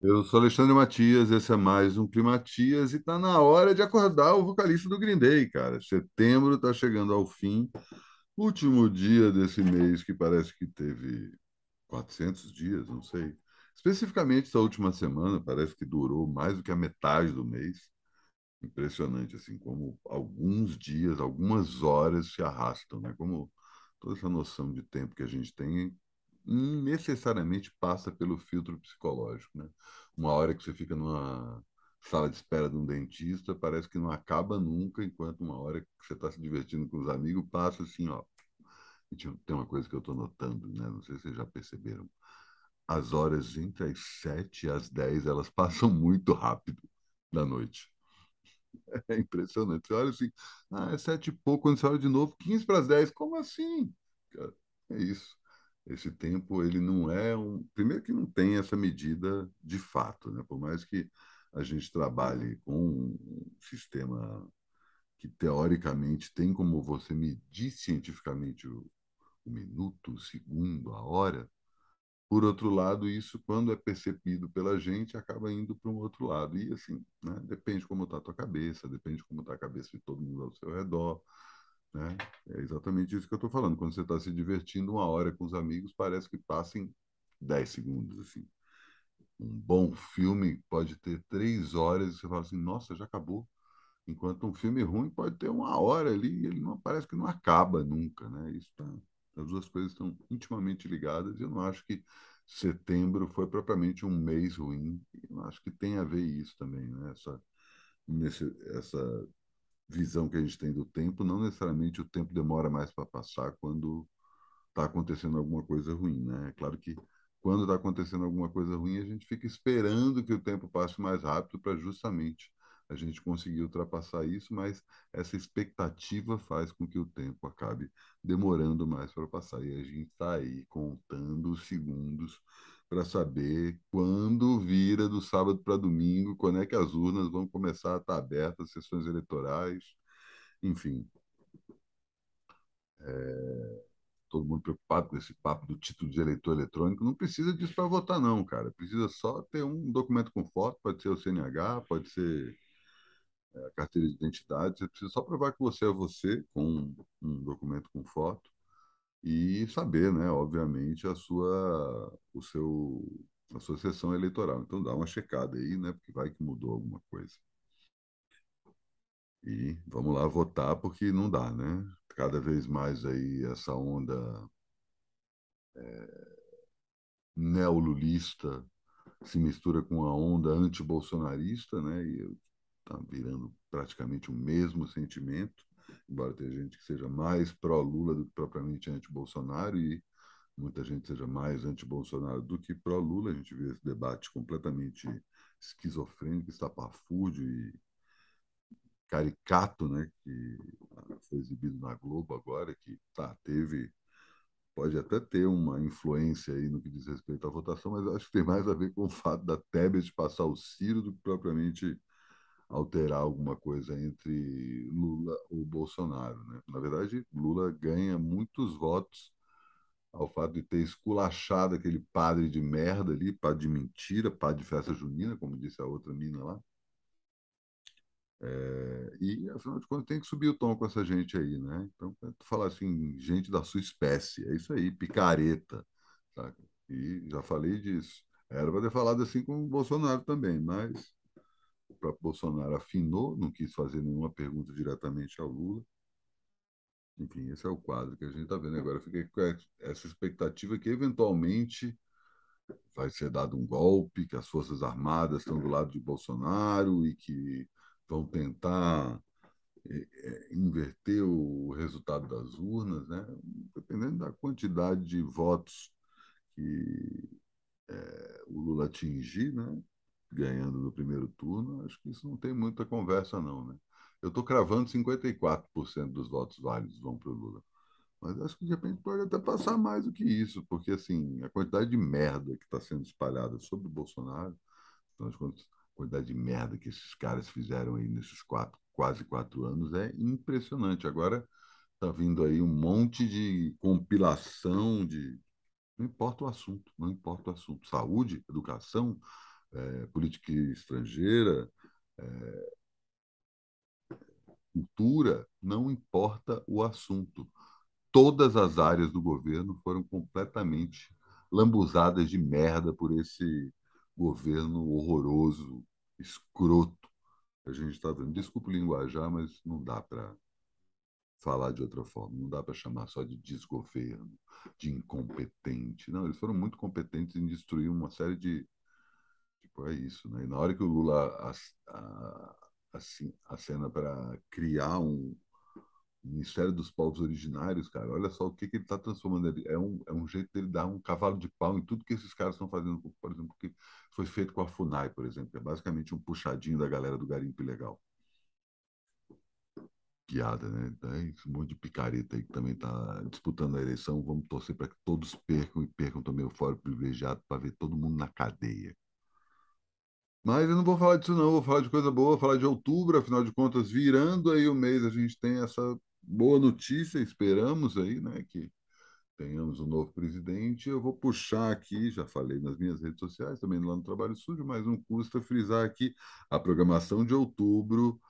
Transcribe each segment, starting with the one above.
Eu sou Alexandre Matias, esse é mais um Climatias e tá na hora de acordar o vocalista do Green Day, cara. Setembro está chegando ao fim, último dia desse mês que parece que teve 400 dias, não sei. Especificamente essa última semana, parece que durou mais do que a metade do mês. Impressionante, assim, como alguns dias, algumas horas se arrastam, né? Como toda essa noção de tempo que a gente tem necessariamente passa pelo filtro psicológico, né? Uma hora que você fica numa sala de espera de um dentista, parece que não acaba nunca, enquanto uma hora que você está se divertindo com os amigos passa assim, ó. Tem uma coisa que eu estou notando, né? Não sei se vocês já perceberam. As horas entre as sete e as dez, elas passam muito rápido da noite. É impressionante. Você olha assim, ah, é sete e pouco, quando você olha de novo, 15 para as dez. Como assim? Cara, é isso esse tempo ele não é um primeiro que não tem essa medida de fato né? Por mais que a gente trabalhe com um sistema que teoricamente tem como você medir cientificamente o, o minuto o segundo a hora por outro lado isso quando é percebido pela gente acaba indo para um outro lado. E assim né, depende como está a tua cabeça depende como está a cabeça de todo mundo ao seu redor né? É exatamente isso que eu estou falando. Quando você está se divertindo uma hora com os amigos, parece que passa em 10 segundos. Assim. Um bom filme pode ter três horas e você fala assim, nossa, já acabou. Enquanto um filme ruim pode ter uma hora ali e ele não parece que não acaba nunca. Né? Isso tá, as duas coisas estão intimamente ligadas e eu não acho que setembro foi propriamente um mês ruim. Eu acho que tem a ver isso também, né? essa, nesse, essa visão que a gente tem do tempo, não necessariamente o tempo demora mais para passar quando está acontecendo alguma coisa ruim, né? É claro que quando está acontecendo alguma coisa ruim, a gente fica esperando que o tempo passe mais rápido para justamente a gente conseguir ultrapassar isso, mas essa expectativa faz com que o tempo acabe demorando mais para passar. E a gente está aí contando os segundos para saber quando vira do sábado para domingo, quando é que as urnas vão começar a estar abertas, sessões eleitorais, enfim. É, todo mundo preocupado com esse papo do título de eleitor eletrônico. Não precisa disso para votar, não, cara. Precisa só ter um documento com foto, pode ser o CNH, pode ser é, a carteira de identidade. Você precisa só provar que você é você com um documento com foto e saber, né, obviamente, a sua, o seu, a sua sessão eleitoral. Então dá uma checada aí, né, porque vai que mudou alguma coisa. E vamos lá votar, porque não dá, né? Cada vez mais aí essa onda é, neolulista se mistura com a onda antibolsonarista, né? E está virando praticamente o mesmo sentimento embora tenha gente que seja mais pró-Lula do que propriamente anti-Bolsonaro, e muita gente seja mais anti-Bolsonaro do que pró-Lula. A gente vê esse debate completamente esquizofrênico, estapafúrdio e caricato, né, que foi exibido na Globo agora, que tá, teve pode até ter uma influência aí no que diz respeito à votação, mas acho que tem mais a ver com o fato da Tebet passar o Ciro do que propriamente alterar alguma coisa entre Lula ou Bolsonaro. Né? Na verdade, Lula ganha muitos votos ao fato de ter esculachado aquele padre de merda ali, padre de mentira, padre de festa junina, como disse a outra mina lá. É, e, afinal de contas, tem que subir o tom com essa gente aí, né? Então, tu falar assim, gente da sua espécie, é isso aí, picareta? E já falei disso. Era para ter falado assim com o Bolsonaro também, mas o próprio Bolsonaro afinou, não quis fazer nenhuma pergunta diretamente ao Lula. Enfim, esse é o quadro que a gente está vendo agora. Fiquei com essa expectativa que, eventualmente, vai ser dado um golpe, que as Forças Armadas estão do lado de Bolsonaro e que vão tentar é, é, inverter o resultado das urnas, né? dependendo da quantidade de votos que é, o Lula atingir, né? Ganhando no primeiro turno, acho que isso não tem muita conversa, não. Né? Eu estou cravando 54% dos votos válidos vão para o Lula. Mas acho que de repente pode até passar mais do que isso, porque assim, a quantidade de merda que está sendo espalhada sobre o Bolsonaro, então, a quantidade de merda que esses caras fizeram aí nesses quatro, quase quatro anos é impressionante. Agora está vindo aí um monte de compilação de. Não importa o assunto, não importa o assunto. Saúde, educação, é, política estrangeira, é, cultura, não importa o assunto. Todas as áreas do governo foram completamente lambuzadas de merda por esse governo horroroso, escroto a gente está vendo. Desculpa linguajar, mas não dá para falar de outra forma. Não dá para chamar só de desgoverno, de incompetente. Não, eles foram muito competentes em destruir uma série de. Tipo, é isso, né? E na hora que o Lula assim, acena para criar um Ministério dos Povos Originários, cara, olha só o que, que ele está transformando. ali. É um, é um jeito dele dar um cavalo de pau em tudo que esses caras estão fazendo, por exemplo, que foi feito com a FUNAI, por exemplo, é basicamente um puxadinho da galera do garimpo ilegal piada, né? Tem um monte de picareta aí que também está disputando a eleição. Vamos torcer para que todos percam e percam também o fórum privilegiado para ver todo mundo na cadeia. Mas eu não vou falar disso, não. Vou falar de coisa boa, vou falar de outubro, afinal de contas, virando aí o mês, a gente tem essa boa notícia. Esperamos aí, né, que tenhamos um novo presidente. Eu vou puxar aqui, já falei nas minhas redes sociais, também lá no Trabalho Sujo, mas não custa frisar aqui a programação de outubro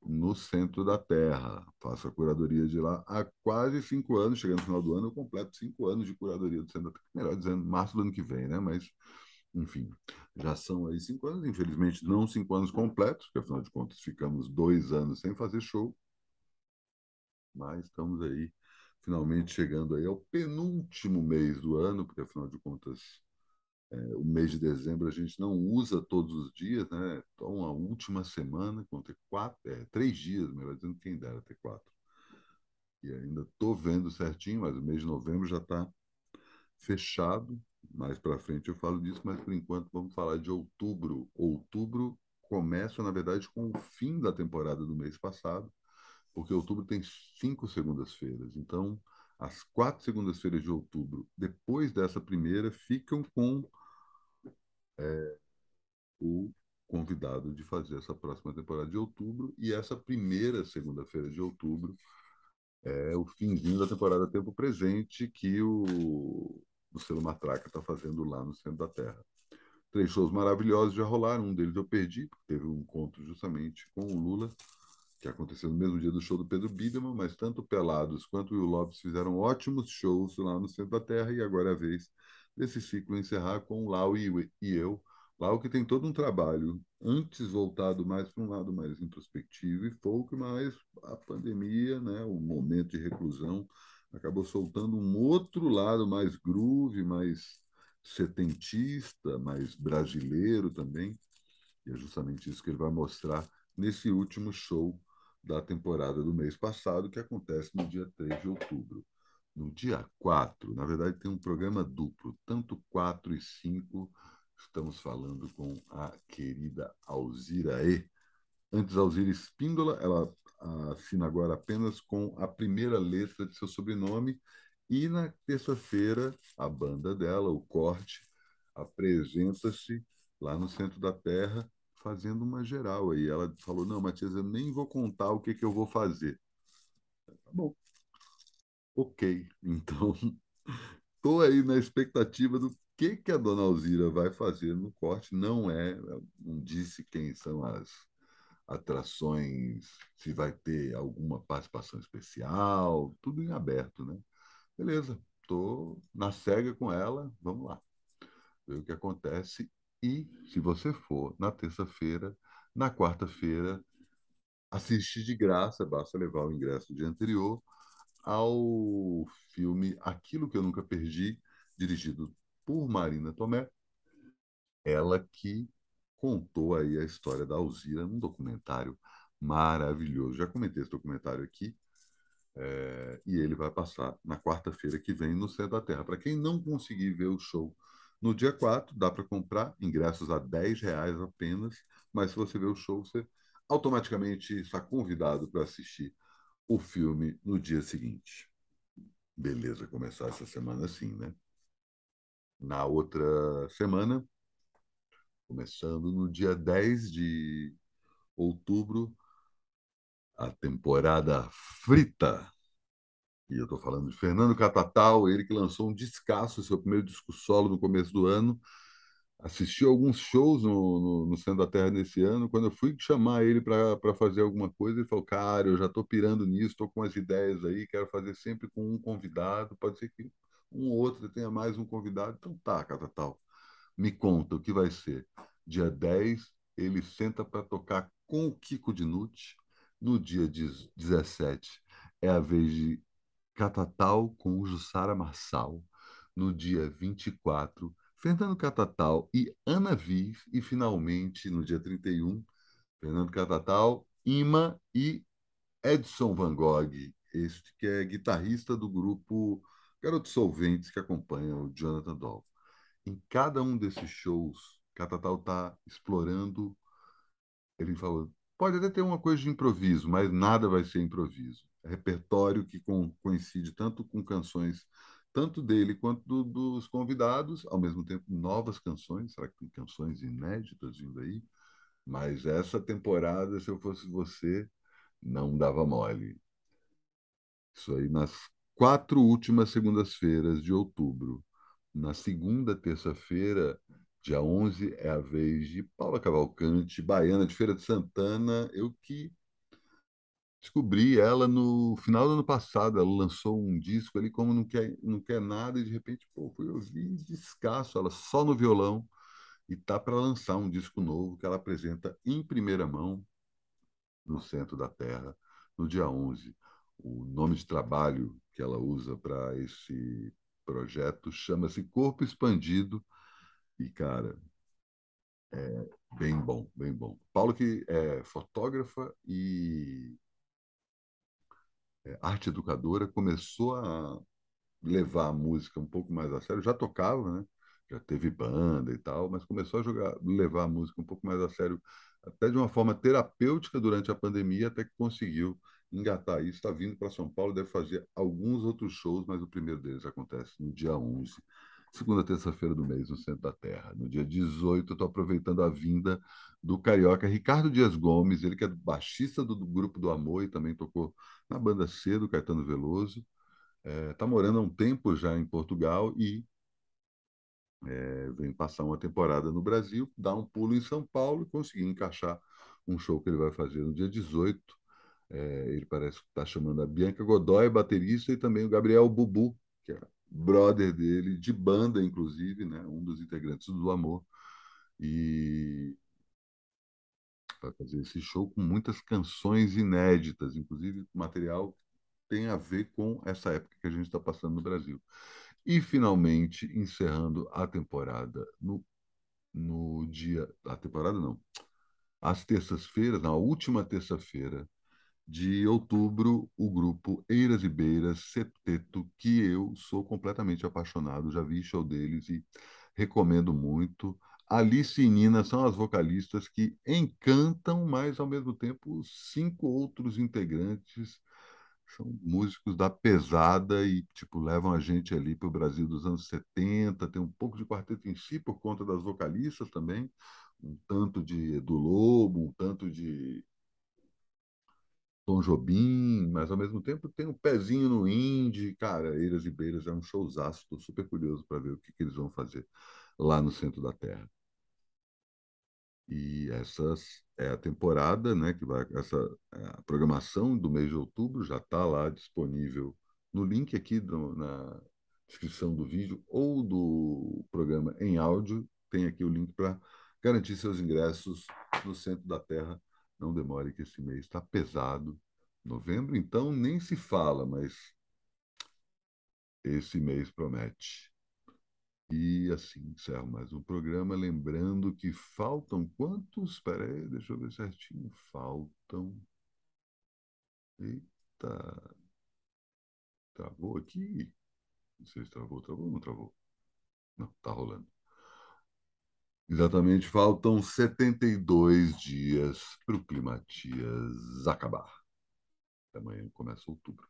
no centro da Terra. Faço a curadoria de lá há quase cinco anos. Chegando no final do ano, eu completo cinco anos de curadoria do centro da Terra. Melhor dizendo, março do ano que vem, né? Mas, enfim, já são aí cinco anos. Infelizmente, não cinco anos completos, porque afinal de contas ficamos dois anos sem fazer show. Mas estamos aí, finalmente chegando aí ao penúltimo mês do ano, porque afinal de contas é, o mês de dezembro a gente não usa todos os dias, né? Então, a última semana, vão quatro, é, três dias, melhor dizendo, quem dera ter quatro. E ainda estou vendo certinho, mas o mês de novembro já está fechado. Mais para frente eu falo disso, mas por enquanto vamos falar de outubro. Outubro começa, na verdade, com o fim da temporada do mês passado, porque outubro tem cinco segundas-feiras. Então, as quatro segundas-feiras de outubro, depois dessa primeira, ficam com é, o convidado de fazer essa próxima temporada de outubro. E essa primeira segunda-feira de outubro é o finzinho da temporada Tempo Presente que o, o Selo Matraca está fazendo lá no centro da Terra. Três shows maravilhosos já rolaram, um deles eu perdi, porque teve um encontro justamente com o Lula, que aconteceu no mesmo dia do show do Pedro Biderman, mas tanto Pelados quanto o Will Lopes fizeram ótimos shows lá no centro da Terra, e agora é a vez desse ciclo encerrar com o Lau e eu. Lau que tem todo um trabalho antes voltado mais para um lado mais introspectivo e folk, mas a pandemia, né, o momento de reclusão, acabou soltando um outro lado mais groove, mais setentista, mais brasileiro também. E é justamente isso que ele vai mostrar nesse último show da temporada do mês passado, que acontece no dia 3 de outubro. No dia 4, na verdade, tem um programa duplo, tanto 4 e 5. Estamos falando com a querida Alzira E. Antes, Alzira Espíndola, ela assina agora apenas com a primeira letra de seu sobrenome. E na terça-feira, a banda dela, o Corte, apresenta-se lá no centro da Terra, fazendo uma geral. Aí ela falou: Não, Matias, eu nem vou contar o que, que eu vou fazer. Tá bom. Ok, então estou aí na expectativa do que, que a dona Alzira vai fazer no corte. Não é, não disse quem são as atrações, se vai ter alguma participação especial, tudo em aberto, né? Beleza, estou na cega com ela, vamos lá, ver o que acontece. E se você for na terça-feira, na quarta-feira, assistir de graça, basta levar o ingresso do dia anterior ao filme Aquilo que eu nunca perdi, dirigido por Marina Tomé, ela que contou aí a história da Alzira num documentário maravilhoso. Já comentei esse documentário aqui é, e ele vai passar na quarta-feira que vem no Céu da Terra. Para quem não conseguir ver o show no dia 4, dá para comprar ingressos a 10 reais apenas, mas se você ver o show, você automaticamente está convidado para assistir o filme no dia seguinte. Beleza, começar essa semana assim, né? Na outra semana, começando no dia 10 de outubro, a temporada Frita. E eu estou falando de Fernando Catatal, ele que lançou um descasso, seu primeiro disco solo no começo do ano, assistiu alguns shows no, no, no, Centro da Terra nesse ano. Quando eu fui chamar ele para fazer alguma coisa, ele falou: Cara, eu já estou pirando nisso, estou com as ideias aí, quero fazer sempre com um convidado. Pode ser que um ou outro tenha mais um convidado. Então tá, Cata Tal. Me conta o que vai ser. Dia 10, ele senta para tocar com o Kiko Dinucci. No dia 17, é a vez de Catatal com o Jussara Marçal. No dia 24, Fernando Catatal e Ana Viz. E, finalmente, no dia 31, Fernando Catatal, Ima e Edson Van Gogh, este que é guitarrista do grupo Garotos Solventes, que acompanha o Jonathan Doll. Em cada um desses shows, Catatal está explorando. Ele falou: pode até ter uma coisa de improviso, mas nada vai ser improviso. É repertório que coincide tanto com canções tanto dele quanto do, dos convidados, ao mesmo tempo novas canções, será que tem canções inéditas vindo aí? Mas essa temporada, se eu fosse você, não dava mole. Isso aí nas quatro últimas segundas-feiras de outubro. Na segunda terça-feira, dia 11, é a vez de Paula Cavalcante, baiana de Feira de Santana, eu que descobri ela no final do ano passado. Ela lançou um disco ali, como não quer, não quer nada, e de repente, pô, fui ouvir descasso ela só no violão. E tá para lançar um disco novo que ela apresenta em primeira mão no centro da Terra, no dia 11. O nome de trabalho que ela usa para esse projeto chama-se Corpo Expandido. E, cara, é bem bom, bem bom. Paulo, que é fotógrafa e é, arte educadora, começou a levar a música um pouco mais a sério. Já tocava, né? já teve banda e tal, mas começou a jogar, levar a música um pouco mais a sério, até de uma forma terapêutica durante a pandemia, até que conseguiu engatar isso. Está vindo para São Paulo, deve fazer alguns outros shows, mas o primeiro deles acontece no dia 11 segunda terça-feira do mês, no centro da Terra. No dia 18, eu estou aproveitando a vinda do carioca Ricardo Dias Gomes, ele que é baixista do, do, Grupo do Amor e também tocou na banda C do Caetano Veloso. Está é, tá morando há um tempo já em Portugal e é, vem passar uma temporada no Brasil, dá um pulo em São Paulo e conseguir encaixar um show que ele vai fazer no dia 18. É, ele parece que está chamando a Bianca Godoy, baterista, e também o Gabriel Bubu, que é brother dele, de banda, inclusive, né? um dos integrantes do Amor. E vai fazer esse show com muitas canções inéditas, inclusive material tem a ver com essa época que a gente está passando no Brasil. E, finalmente, encerrando a temporada no, no dia. A temporada não. Às terças-feiras, na última terça-feira, de outubro, o grupo Eiras e Beiras Septeto, que eu sou completamente apaixonado, já vi show deles e recomendo muito. Alice e Nina são as vocalistas que encantam, mas ao mesmo tempo cinco outros integrantes são músicos da pesada e tipo levam a gente ali para o Brasil dos anos 70, tem um pouco de quarteto em si por conta das vocalistas também, um tanto de do Lobo, um tanto de Tom Jobim, mas ao mesmo tempo tem um pezinho no indie. Cara, Eiras e Beiras é um showzaço. Estou super curioso para ver o que, que, eles vão fazer lá no centro da Terra. E essa é a temporada, né? Que vai, essa é a programação do mês de outubro já está lá disponível no link aqui do, na descrição do vídeo ou do programa em áudio. Tem aqui o link para garantir seus ingressos no centro da Terra não demore que esse mês está pesado. Novembro, então, nem se fala, mas esse mês promete. E assim encerro mais um programa. Lembrando que faltam quantos? Espera aí, deixa eu ver certinho. Faltam. Eita. Travou aqui? Não sei se travou, travou ou não travou. Não, tá rolando. Exatamente, faltam 72 dias para o Climatias acabar. Amanhã começa outubro.